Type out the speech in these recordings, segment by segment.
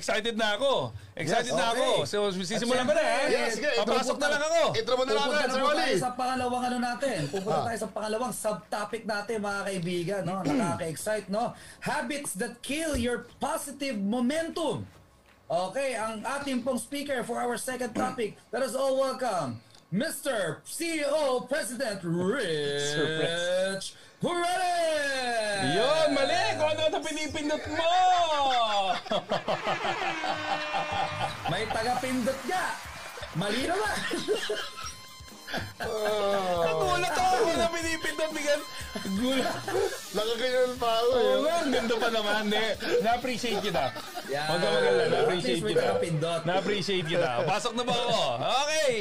Excited na ako. Excited Yes, na okay. ako. So sisimulan ko na eh. Yes, sige, Papasok na lang ako. Intro mo na lang Pupunta agad, na Sir po Wally. tayo sa pangalawang ano natin. Pupunta tayo sa pangalawang subtopic natin mga kaibigan. No? Nakaka-excite. No? Habits that kill your positive momentum. Okay, ang ating pong speaker for our second topic. Let us all welcome Mr. CEO President Rich Hurrell! Yun, mali! Kung ano na pinipindot mo! May taga-pindot ka! Mali naman! Nagulat ako kung ano pinipindot. Bigyan. Gulat. Nakaganyan pa ako eh. Oo nga, ang ganda pa naman. Eh. Na-appreciate kita. Yeah. Huwag ka magala. Na-appreciate kita. Na-appreciate kita. Pasok na ba ako? Okay.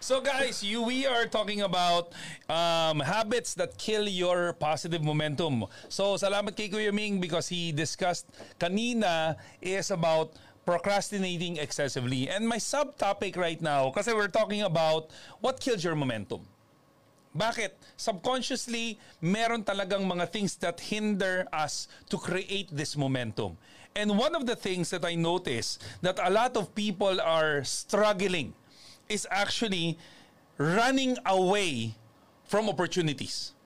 So guys, you, we are talking about um, habits that kill your positive momentum. So salamat kay Kuya Ming because he discussed kanina is about procrastinating excessively. And my subtopic right now, kasi we're talking about what kills your momentum. Bakit? Subconsciously, meron talagang mga things that hinder us to create this momentum. And one of the things that I notice that a lot of people are struggling is actually running away from opportunities.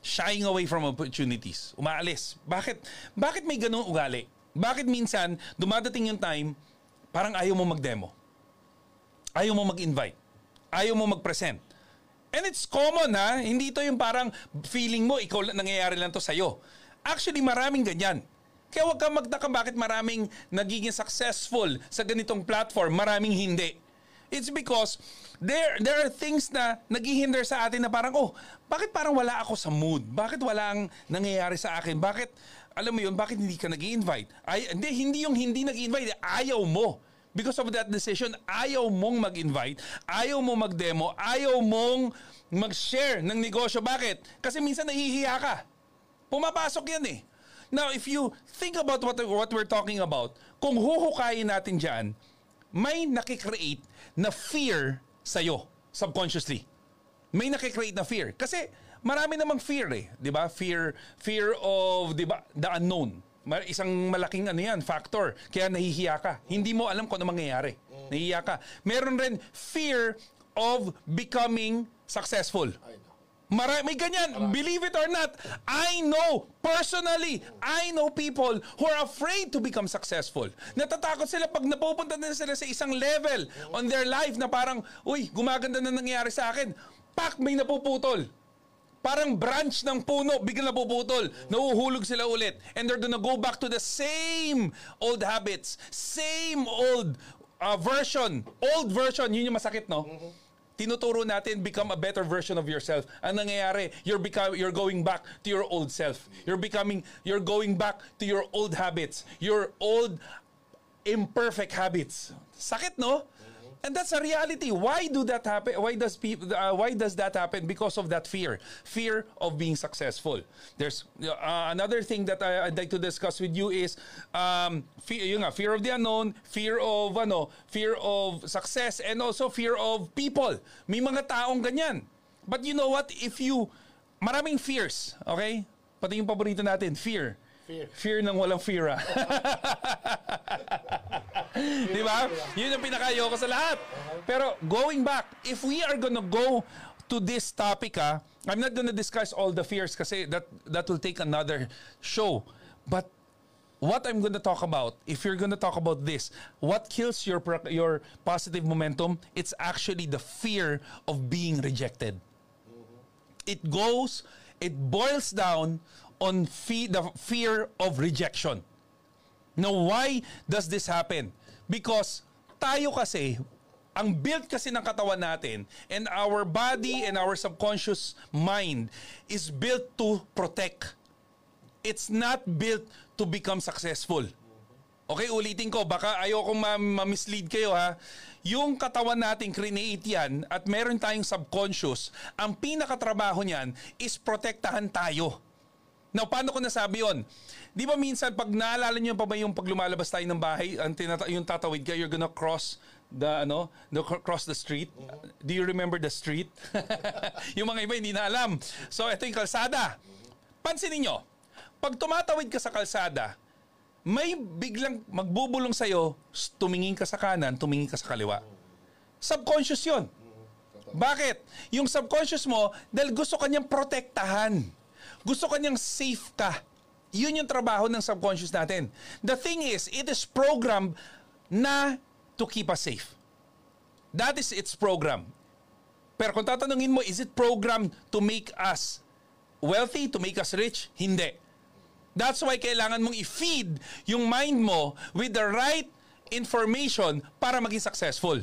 Shying away from opportunities. Umaalis. Bakit? Bakit may ganung ugali? Bakit minsan dumadating yung time parang ayaw mo mag-demo? Ayaw mo mag-invite? Ayaw mo mag-present? And it's common ha, hindi ito yung parang feeling mo, ikaw nangyayari lang to sa'yo. Actually, maraming ganyan. Kaya huwag kang magtaka bakit maraming nagiging successful sa ganitong platform, maraming hindi. It's because there there are things na naghihinder sa atin na parang, oh, bakit parang wala ako sa mood? Bakit wala ang nangyayari sa akin? Bakit, alam mo yun, bakit hindi ka nag invite Ay, hindi, hindi yung hindi nag invite ayaw mo. Because of that decision, ayaw mong mag-invite, ayaw mong mag-demo, ayaw mong mag-share ng negosyo. Bakit? Kasi minsan nahihiya ka. Pumapasok yan eh. Now, if you think about what, what we're talking about, kung huhukayin natin dyan, may nakikreate na fear sa'yo, subconsciously. May nakikreate na fear. Kasi marami namang fear eh, 'di ba? Fear fear of 'di ba, the unknown. Ma- Isang malaking ano yan, factor. Kaya nahihiya ka. Hindi mo alam kung ano mangyayari. Nahihiya ka. Meron rin fear of becoming successful. Mara- may ganyan. Believe it or not, I know personally, I know people who are afraid to become successful. Natatakot sila pag napupunta na sila sa isang level on their life na parang, uy, gumaganda na nangyayari sa akin. Pak, may napuputol. Parang branch ng puno, biglang napuputol. Nauhulog sila ulit. And they're gonna go back to the same old habits. Same old uh, version. Old version, yun yung masakit, no? tinuturo natin become a better version of yourself. Ang nangyayari, you're become you're going back to your old self. You're becoming you're going back to your old habits. Your old imperfect habits. Sakit, no? And that's a reality. Why do that happen? Why does people? Uh, why does that happen? Because of that fear, fear of being successful. There's uh, another thing that I, I'd like to discuss with you is um, fear, yun nga, fear of the unknown, fear of ano, fear of success, and also fear of people. May mga taong ganyan. But you know what? If you maraming fears, okay? Pati yung paborito natin, fear. Fear. Fear ng walang fear. ah. Di ba? Yun ang pinakayoko sa lahat. Pero going back, if we are gonna go to this topic, ah, I'm not gonna discuss all the fears kasi that, that will take another show. But what I'm gonna talk about, if you're gonna talk about this, what kills your your positive momentum, it's actually the fear of being rejected. It goes, it boils down on fe- the fear of rejection. Now, why does this happen? Because tayo kasi, ang build kasi ng katawan natin and our body and our subconscious mind is built to protect. It's not built to become successful. Okay, ulitin ko, baka ayokong ma- ma-mislead kayo ha. Yung katawan natin, create yan, at meron tayong subconscious, ang pinakatrabaho niyan is protektahan tayo. Now, paano ko nasabi yon? Di ba minsan, pag naalala niyo pa ba yung pag lumalabas tayo ng bahay, ang tinata- yung tatawid ka, you're gonna cross the, ano, the, cross the street? Do you remember the street? yung mga iba hindi na alam. So, ito yung kalsada. Pansinin nyo, pag tumatawid ka sa kalsada, may biglang magbubulong sa'yo, tumingin ka sa kanan, tumingin ka sa kaliwa. Subconscious yun. Bakit? Yung subconscious mo, dahil gusto kanyang protektahan. Gusto kanyang safe ka. Yun yung trabaho ng subconscious natin. The thing is, it is programmed na to keep us safe. That is its program. Pero kung tatanungin mo, is it programmed to make us wealthy, to make us rich? Hindi. That's why kailangan mong i-feed yung mind mo with the right information para maging successful.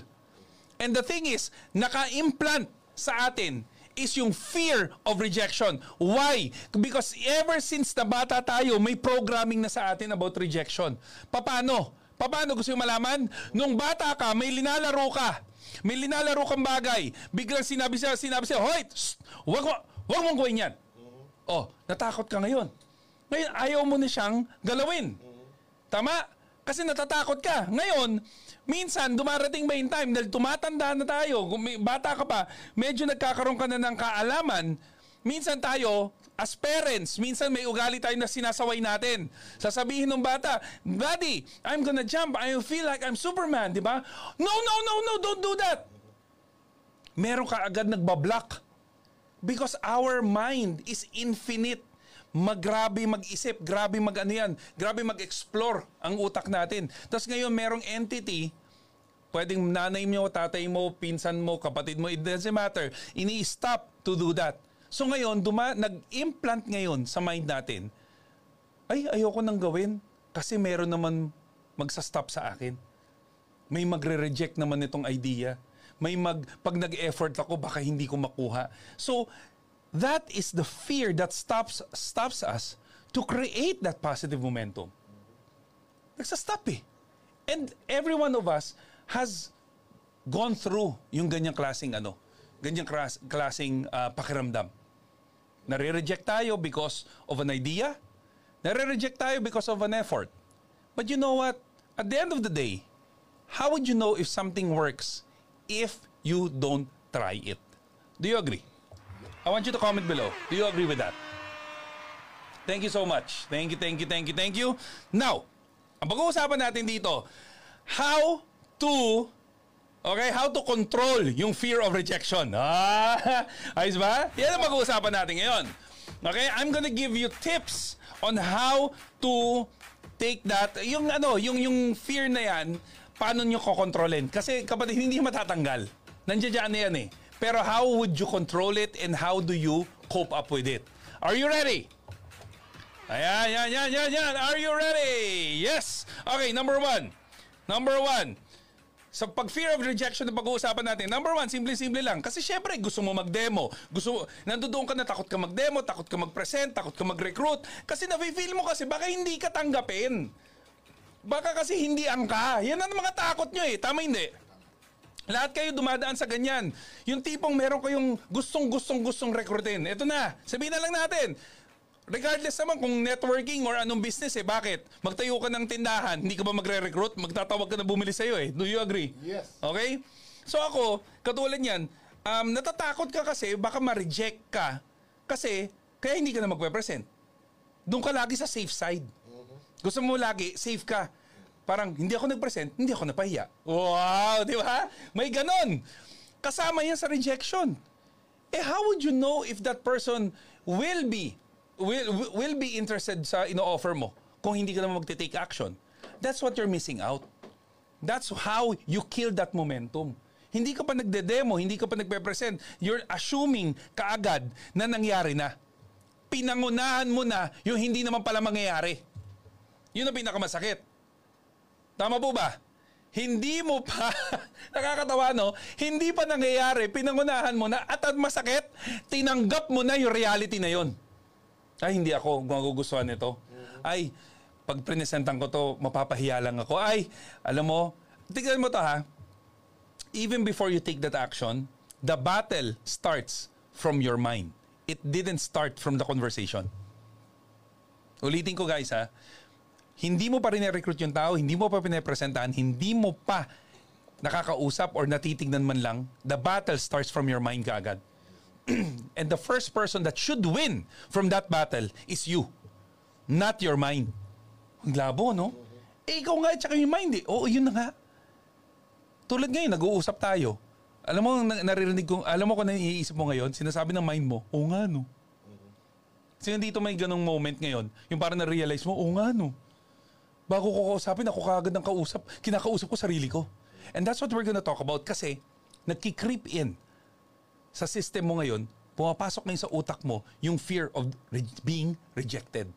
And the thing is, naka-implant sa atin is yung fear of rejection. Why? Because ever since na bata tayo, may programming na sa atin about rejection. Paano? Paano gusto yung malaman? Nung bata ka, may linalaro ka. May linalaro kang bagay. Biglang sinabi siya, sinabi siya, Hoy, shh, wag, wag mong gawin yan. Oh, natakot ka ngayon. Ngayon, ayaw mo na siyang galawin. Tama? Kasi natatakot ka. Ngayon, minsan dumarating ba yung time dahil tumatanda na tayo, bata ka pa, medyo nagkakaroon ka na ng kaalaman, minsan tayo, as parents, minsan may ugali tayo na sinasaway natin. Sasabihin ng bata, Daddy, I'm gonna jump. I feel like I'm Superman, di ba? No, no, no, no, don't do that. Meron ka agad nagbablock. Because our mind is infinite. Maggrabe mag-isip, grabe mag ano yan, grabe mag-explore ang utak natin. Tapos ngayon merong entity, pwedeng nanay mo, tatay mo, pinsan mo, kapatid mo, it doesn't matter. Ini-stop to do that. So ngayon, duma, nag-implant ngayon sa mind natin, ay, ayoko nang gawin kasi meron naman magsa-stop sa akin. May magre-reject naman itong idea. May mag, pag nag-effort ako, baka hindi ko makuha. So, that is the fear that stops, stops us to create that positive momentum. Nagsa-stop eh. And every one of us has gone through yung ganyang klaseng ano, ganyang klas, klaseng ah, pakiramdam. Nare-reject tayo because of an idea. Nare-reject tayo because of an effort. But you know what? At the end of the day, how would you know if something works if you don't try it? Do you agree? I want you to comment below. Do you agree with that? Thank you so much. Thank you, thank you, thank you, thank you. Now, ang pag-uusapan natin dito, how to Okay, how to control yung fear of rejection. Ah, ayos ba? Yan ang pag-uusapan natin ngayon. Okay, I'm gonna give you tips on how to take that, yung ano, yung yung fear na yan, paano nyo kokontrolin? Kasi kapatid, hindi matatanggal. Nandiyan dyan na yan eh. Pero how would you control it and how do you cope up with it? Are you ready? Ayan, yan, yan, yan, yan. Are you ready? Yes. Okay, number one. Number one. Sa pag fear of rejection na pag-uusapan natin, number one, simple-simple lang. Kasi syempre, gusto mo mag-demo. Gusto mo, nandoon ka na, takot ka mag-demo, takot ka mag-present, takot ka mag-recruit. Kasi na-feel mo kasi baka hindi ka tanggapin. Baka kasi hindi angka. Yan ang mga takot nyo eh. Tama hindi? Lahat kayo dumadaan sa ganyan. Yung tipong meron kayong gustong-gustong-gustong rekrutin. Ito na, sabihin na lang natin. Regardless naman kung networking or anong business eh, bakit? Magtayo ka ng tindahan, hindi ka ba magre-recruit? Magtatawag ka na bumili sa'yo eh. Do you agree? Yes. Okay? So ako, katulad yan, um, natatakot ka kasi baka ma-reject ka kasi kaya hindi ka na magpe-present. Doon ka lagi sa safe side. Gusto mo lagi, safe ka. Parang hindi ako nag-present, hindi ako napahiya. Wow, di ba? May ganon. Kasama yan sa rejection. Eh how would you know if that person will be will will be interested sa ino-offer mo kung hindi ka naman magte-take action? That's what you're missing out. That's how you kill that momentum. Hindi ka pa nagde-demo, hindi ka pa nagpe-present. You're assuming kaagad na nangyari na. Pinangunahan mo na yung hindi naman pala mangyayari. Yun ang pinakamasakit. Tama po ba? Hindi mo pa, nakakatawa no, hindi pa nangyayari, pinangunahan mo na at at masakit, tinanggap mo na yung reality na yon. Ay, hindi ako magugustuhan nito. Ay, pag presentan ko to, mapapahiya lang ako. Ay, alam mo, tignan mo to ha. Even before you take that action, the battle starts from your mind. It didn't start from the conversation. Ulitin ko guys ha. Hindi mo pa rin recruit yung tao, hindi mo pa pinapresentahan, hindi mo pa nakakausap or natitignan man lang, the battle starts from your mind kaagad. And the first person that should win from that battle is you, not your mind. Ang labo, no? Eh, ikaw nga, tsaka yung mind, eh. Oo, yun na nga. Tulad ngayon, nag-uusap tayo. Alam mo, na- naririnig ko, alam mo kung naiisip mo ngayon, sinasabi ng mind mo, oo nga, no? Sino dito may ganong moment ngayon, yung parang na-realize mo, oo nga, no? Bago ko kausapin, ako kagad ng kausap, kinakausap ko sarili ko. And that's what we're gonna talk about kasi nagki-creep in sa system mo ngayon, pumapasok ngayon sa utak mo yung fear of re- being rejected.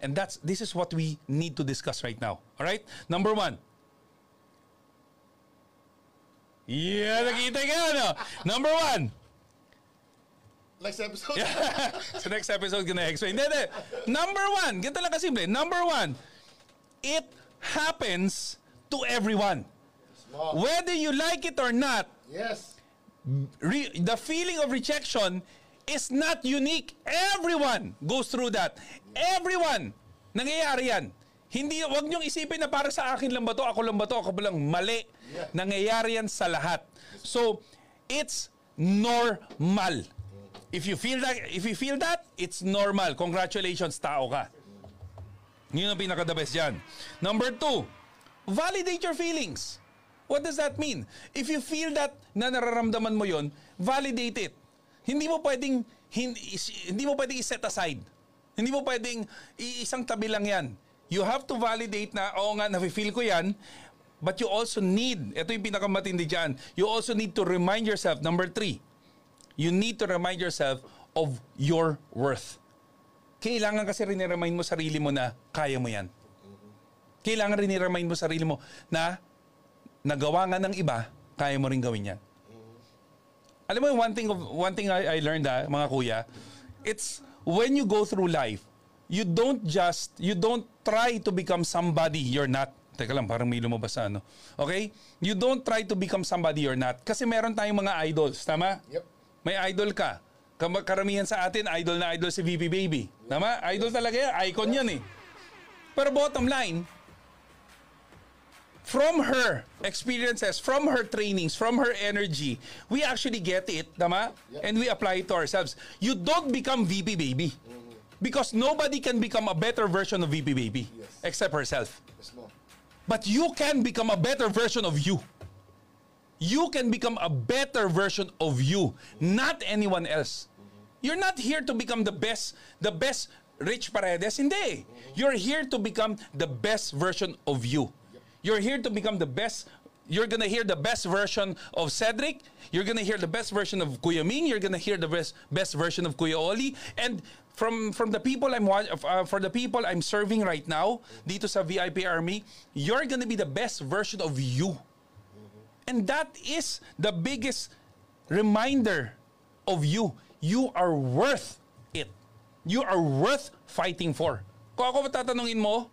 And that's this is what we need to discuss right now. All right? Number one. Yeah, nakita ka, no? Number one. Next episode. sa next episode, gonna explain. Hindi, hindi. Number one, ganito lang kasimple. Number one, it happens to everyone. Whether you like it or not, Yes. re- the feeling of rejection is not unique. Everyone goes through that. Everyone. Nangyayari yan. Hindi, wag niyong isipin na para sa akin lang ba to, ako lang ba to, ako ba lang mali. Yeah. Nangyayari yan sa lahat. So, it's normal. If you feel that, if you feel that, it's normal. Congratulations, tao ka. Yun ang pinaka-the best dyan. Number two, validate your feelings. What does that mean? If you feel that na nararamdaman mo yon, validate it. Hindi mo pwedeng hindi, hindi mo pwedeng i-set aside. Hindi mo pwedeng iisang tabi lang yan. You have to validate na, oo nga, nafe-feel ko yan, but you also need, ito yung pinakamatindi dyan, you also need to remind yourself, number three, you need to remind yourself of your worth. Kailangan kasi rin remind mo sarili mo na kaya mo yan. Kailangan rin remind mo sarili mo na nagawa nga ng iba, kaya mo rin gawin yan. Alam mo, one thing, of, one thing I, I learned, ah, mga kuya, it's when you go through life, you don't just, you don't try to become somebody you're not. Teka lang, parang may lumabas sa ano. Okay? You don't try to become somebody you're not. Kasi meron tayong mga idols, tama? Yep. May idol ka. Karamihan sa atin, idol na idol si VP Baby. Tama? Idol talaga yan. Icon yan eh. Pero bottom line, from her experiences, from her trainings, from her energy, we actually get it, tama? And we apply it to ourselves. You don't become VP Baby. Because nobody can become a better version of VP Baby except herself. But you can become a better version of you. You can become a better version of you, not anyone else. You're not here to become the best, the best Rich Paredes. Hindi. You're here to become the best version of you. You're here to become the best You're gonna hear the best version of Cedric. You're gonna hear the best version of Kuya Ming. You're gonna hear the best best version of Kuya Oli. And from from the people I'm uh, for the people I'm serving right now dito sa VIP Army, you're gonna be the best version of you. And that is the biggest reminder of you. You are worth it. You are worth fighting for. Kung ako tatanungin mo,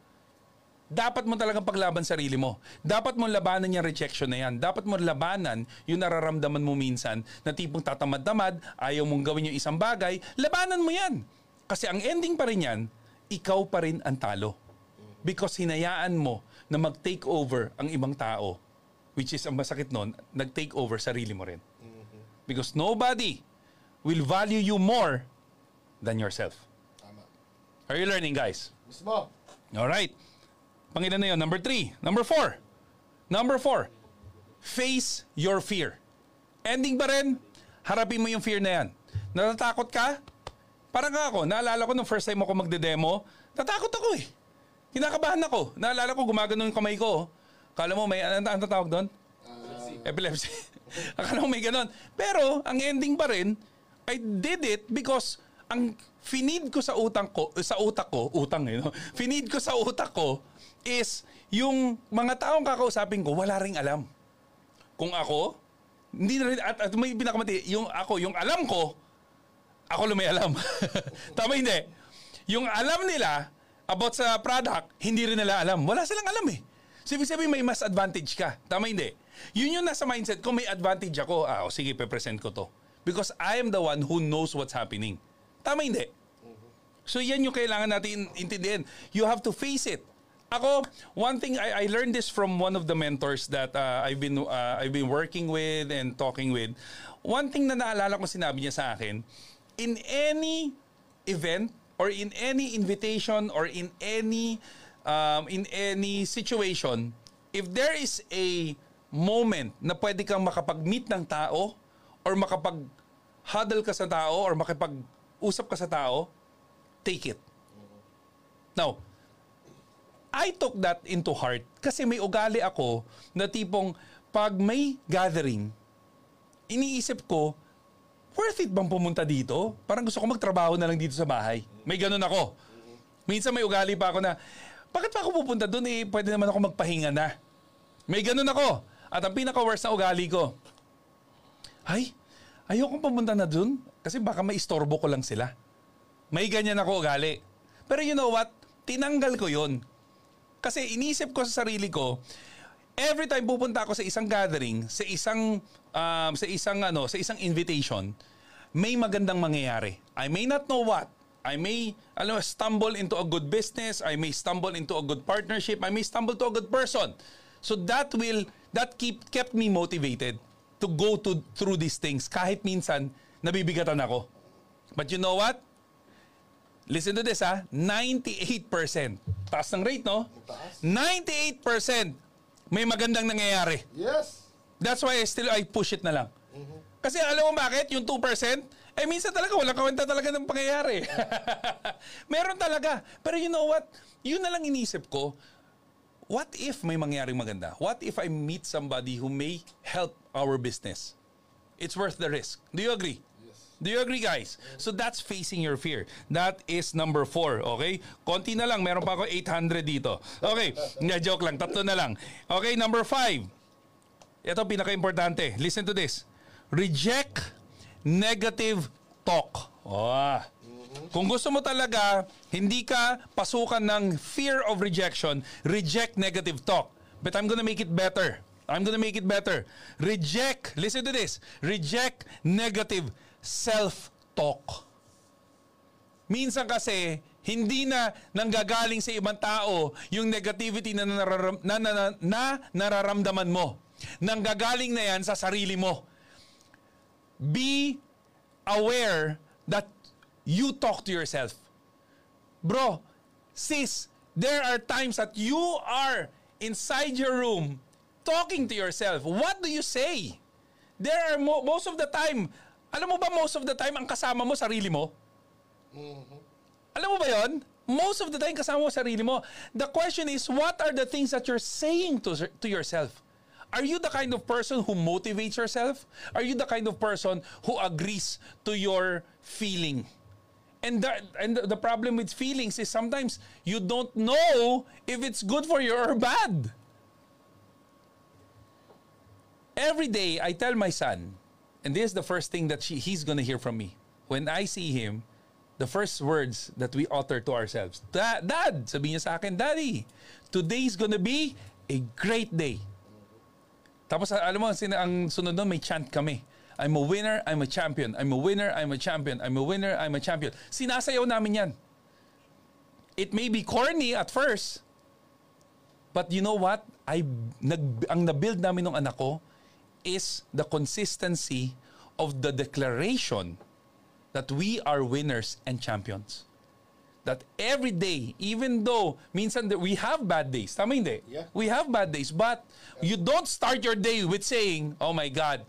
dapat mo talagang paglaban sarili mo. Dapat mo labanan yung rejection na yan. Dapat mo labanan yung nararamdaman mo minsan na tipong tatamad-tamad, ayaw mong gawin yung isang bagay, labanan mo yan. Kasi ang ending pa rin yan, ikaw pa rin ang talo. Because hinayaan mo na mag-take over ang ibang tao, which is ang masakit nun, nag-take over sarili mo rin. Because nobody will value you more than yourself. Tama. Are you learning, guys? Mismo. Alright. Pangilan na yun. Number three. Number four. Number four. Face your fear. Ending ba rin? Harapin mo yung fear na yan. Natatakot ka? Parang ako, naalala ko nung first time ako magde-demo, natakot ako eh. Kinakabahan ako. Naalala ko, gumagano yung kamay ko. oh. Kala mo may, ano, ano tawag doon? Epilepsy. Akala mo may ganon. Pero, ang ending pa rin, I did it because ang finid ko sa utang ko, sa utak ko, utang eh, no? Finid ko sa utak ko is yung mga taong kakausapin ko, wala ring alam. Kung ako, hindi na rin, at, at may pinakamati, yung ako, yung alam ko, ako lang may alam. Tama hindi? Yung alam nila about sa product, hindi rin nila alam. Wala silang alam eh. So, ibig sabihin may mas advantage ka. Tama hindi? Yun yung nasa mindset ko, may advantage ako. Ah, o sige, pe-present ko to. Because I am the one who knows what's happening. Tama hindi? So yan yung kailangan natin intindihin. You have to face it. Ako, one thing I, I learned this from one of the mentors that uh, I've been uh, I've been working with and talking with. One thing na naalala ko sinabi niya sa akin, in any event or in any invitation or in any um, in any situation, if there is a moment na pwede kang makapag-meet ng tao or makapag-huddle ka sa tao or makipag-usap ka sa tao, take it. Now, I took that into heart kasi may ugali ako na tipong pag may gathering, iniisip ko, worth it bang pumunta dito? Parang gusto ko magtrabaho na lang dito sa bahay. May ganun ako. Minsan may ugali pa ako na, bakit pa ako pupunta doon eh, pwede naman ako magpahinga na. May ganun ako. At ang pinaka-worst na ugali ko, ay, ayokong pumunta na doon kasi baka may istorbo ko lang sila. May ganyan ako ugali. Pero you know what? Tinanggal ko yun. Kasi inisip ko sa sarili ko, every time pupunta ako sa isang gathering, sa isang um, sa isang ano, sa isang invitation, may magandang mangyayari. I may not know what. I may alam stumble into a good business, I may stumble into a good partnership, I may stumble to a good person. So that will that keep kept me motivated to go to through these things kahit minsan nabibigatan ako. But you know what? Listen to this ha, 98%. Taas ng rate, no? Taas. 98% may magandang nangyayari. Yes. That's why I still I push it na lang. Kasi alam mo bakit? Yung 2%, eh minsan talaga walang kawenta talaga ng pangyayari. Meron talaga. Pero you know what? Yun na lang inisip ko, what if may mangyaring maganda? What if I meet somebody who may help our business? It's worth the risk. Do you agree? Do you agree, guys? So that's facing your fear. That is number four, okay? Konti na lang, meron pa ako 800 dito. Okay, nga joke lang, tatlo na lang. Okay, number five. Ito pinaka-importante. Listen to this. Reject negative talk. Oh. Kung gusto mo talaga, hindi ka pasukan ng fear of rejection, reject negative talk. But I'm gonna make it better. I'm gonna make it better. Reject, listen to this, reject negative self-talk. Minsan kasi, hindi na nanggagaling sa ibang tao yung negativity na, nararam, na, na, na, na nararamdaman mo. Nanggagaling na yan sa sarili mo. Be aware that you talk to yourself. Bro, sis, there are times that you are inside your room talking to yourself. What do you say? There are mo- most of the time, alam mo ba most of the time ang kasama mo sarili mo? Alam mo ba yon? Most of the time kasama mo sarili mo. The question is, what are the things that you're saying to, to yourself? Are you the kind of person who motivates yourself? Are you the kind of person who agrees to your feeling? And the, and the problem with feelings is sometimes you don't know if it's good for you or bad. Every day, I tell my son, and this is the first thing that she, he's gonna hear from me. When I see him, the first words that we utter to ourselves, Dad, Dad, sabi niya sa akin, Daddy, today is gonna be a great day. Tapos alam mo, sina, ang sunod doon, may chant kami. I'm a winner, I'm a champion. I'm a winner, I'm a champion. I'm a winner, I'm a champion. Sinasayaw namin yan. It may be corny at first, but you know what? I, nag, ang nabuild namin ng anak ko is the consistency of the declaration that we are winners and champions. That every day, even though minsan we have bad days, tama hindi? Yeah. We have bad days, but you don't start your day with saying, "Oh my God,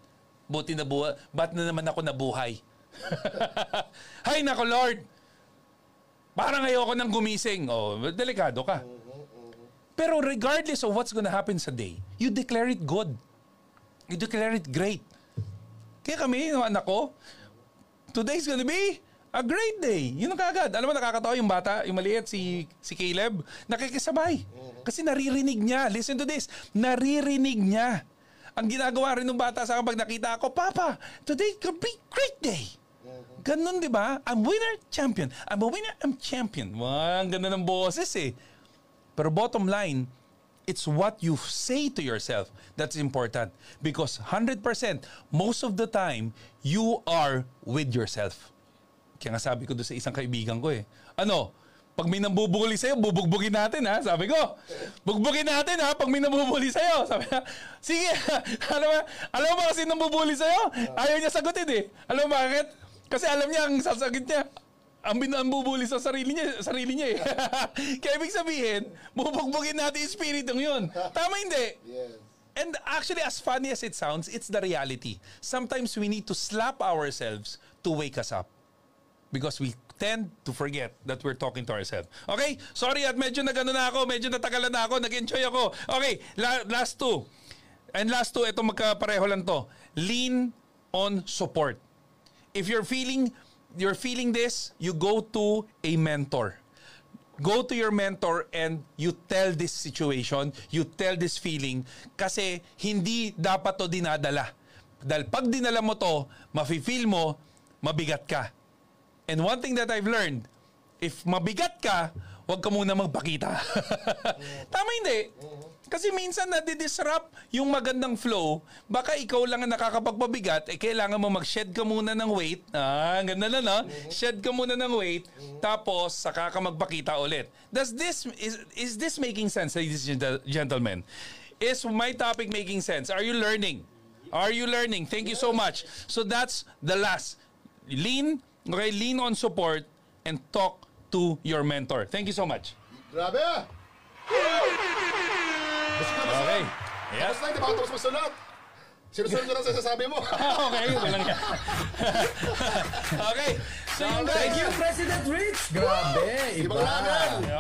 buti na buhay, ba't na naman ako nabuhay?" Hay nako Lord, parang ayoko nang gumising. Oh, delikado ka. Pero regardless of what's gonna happen sa day, you declare it good. You declare it great. Kaya kami, yung anak ko, today's gonna be a great day. Yun ang kagad. Alam mo, nakakatawa yung bata, yung maliit, si, si Caleb, nakikisabay. Kasi naririnig niya. Listen to this. Naririnig niya. Ang ginagawa rin ng bata sa akin pag nakita ako, Papa, today could be great day. Ganun, di ba? I'm winner, champion. I'm a winner, I'm champion. Ang ganda ng boses eh. Pero bottom line, it's what you say to yourself that's important. Because 100%, most of the time, you are with yourself. Kaya nga sabi ko doon sa isang kaibigan ko eh. Ano? Pag may nambubuli sa'yo, bubugbugin natin ha. Sabi ko, bugbugin natin ha pag may nambubuli sa'yo. Sabi niya, sige. alam mo, alam mo ba kasi nambubuli sa'yo? Ayaw niya sagutin eh. Alam mo bakit? Kasi alam niya ang sasagot niya. ang binambubuli sa sarili niya, sarili niya eh. Kaya ibig sabihin, bubugbugin natin yung spiritong yun. Tama hindi? Yes. And actually, as funny as it sounds, it's the reality. Sometimes we need to slap ourselves to wake us up. Because we tend to forget that we're talking to ourselves. Okay? Sorry at medyo nagano na ako, medyo natagalan na ako, nag-enjoy ako. Okay, la- last two. And last two, ito magkapareho lang to. Lean on support. If you're feeling you're feeling this, you go to a mentor. Go to your mentor and you tell this situation, you tell this feeling kasi hindi dapat to dinadala. Dahil pag dinala mo to, mafe-feel mo, mabigat ka. And one thing that I've learned, if mabigat ka, huwag ka muna magpakita. Tama hindi? Kasi minsan nadi-disrupt yung magandang flow. Baka ikaw lang ang nakakapagpabigat, eh kailangan mo mag-shed ka muna ng weight. Ah, ganda na no? Shed ka muna ng weight, tapos saka ka magpakita ulit. Does this, is, is this making sense, ladies and gentle- gentlemen? Is my topic making sense? Are you learning? Are you learning? Thank you so much. So that's the last. Lean, okay, lean on support and talk to your mentor. Thank you so much. Grabe Okay. Yeah. Tapos na, hindi makatapos masulat. Sinusunod ko lang sa sasabi mo. okay, walang yan. okay. Yun Thank you, President Rich! Grabe, iba.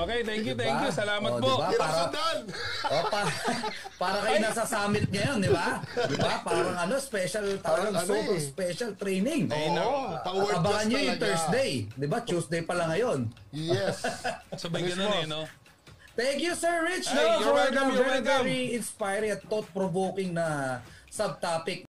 Okay, thank you, thank you. Salamat Oh, po. diba? Para- sundan. O, pa, para kayo nasa summit ngayon, di ba? Di ba? Parang ano, special, parang ano super eh. special training. Oo, pang-word Abangan class nyo yung. Thursday. Di ba? Tuesday pa lang ngayon. Yes. Sabay ganun eh, no? Thank you, Sir Rich, Ay, no, you're welcome, you're very, welcome. very inspiring at thought-provoking na subtopic.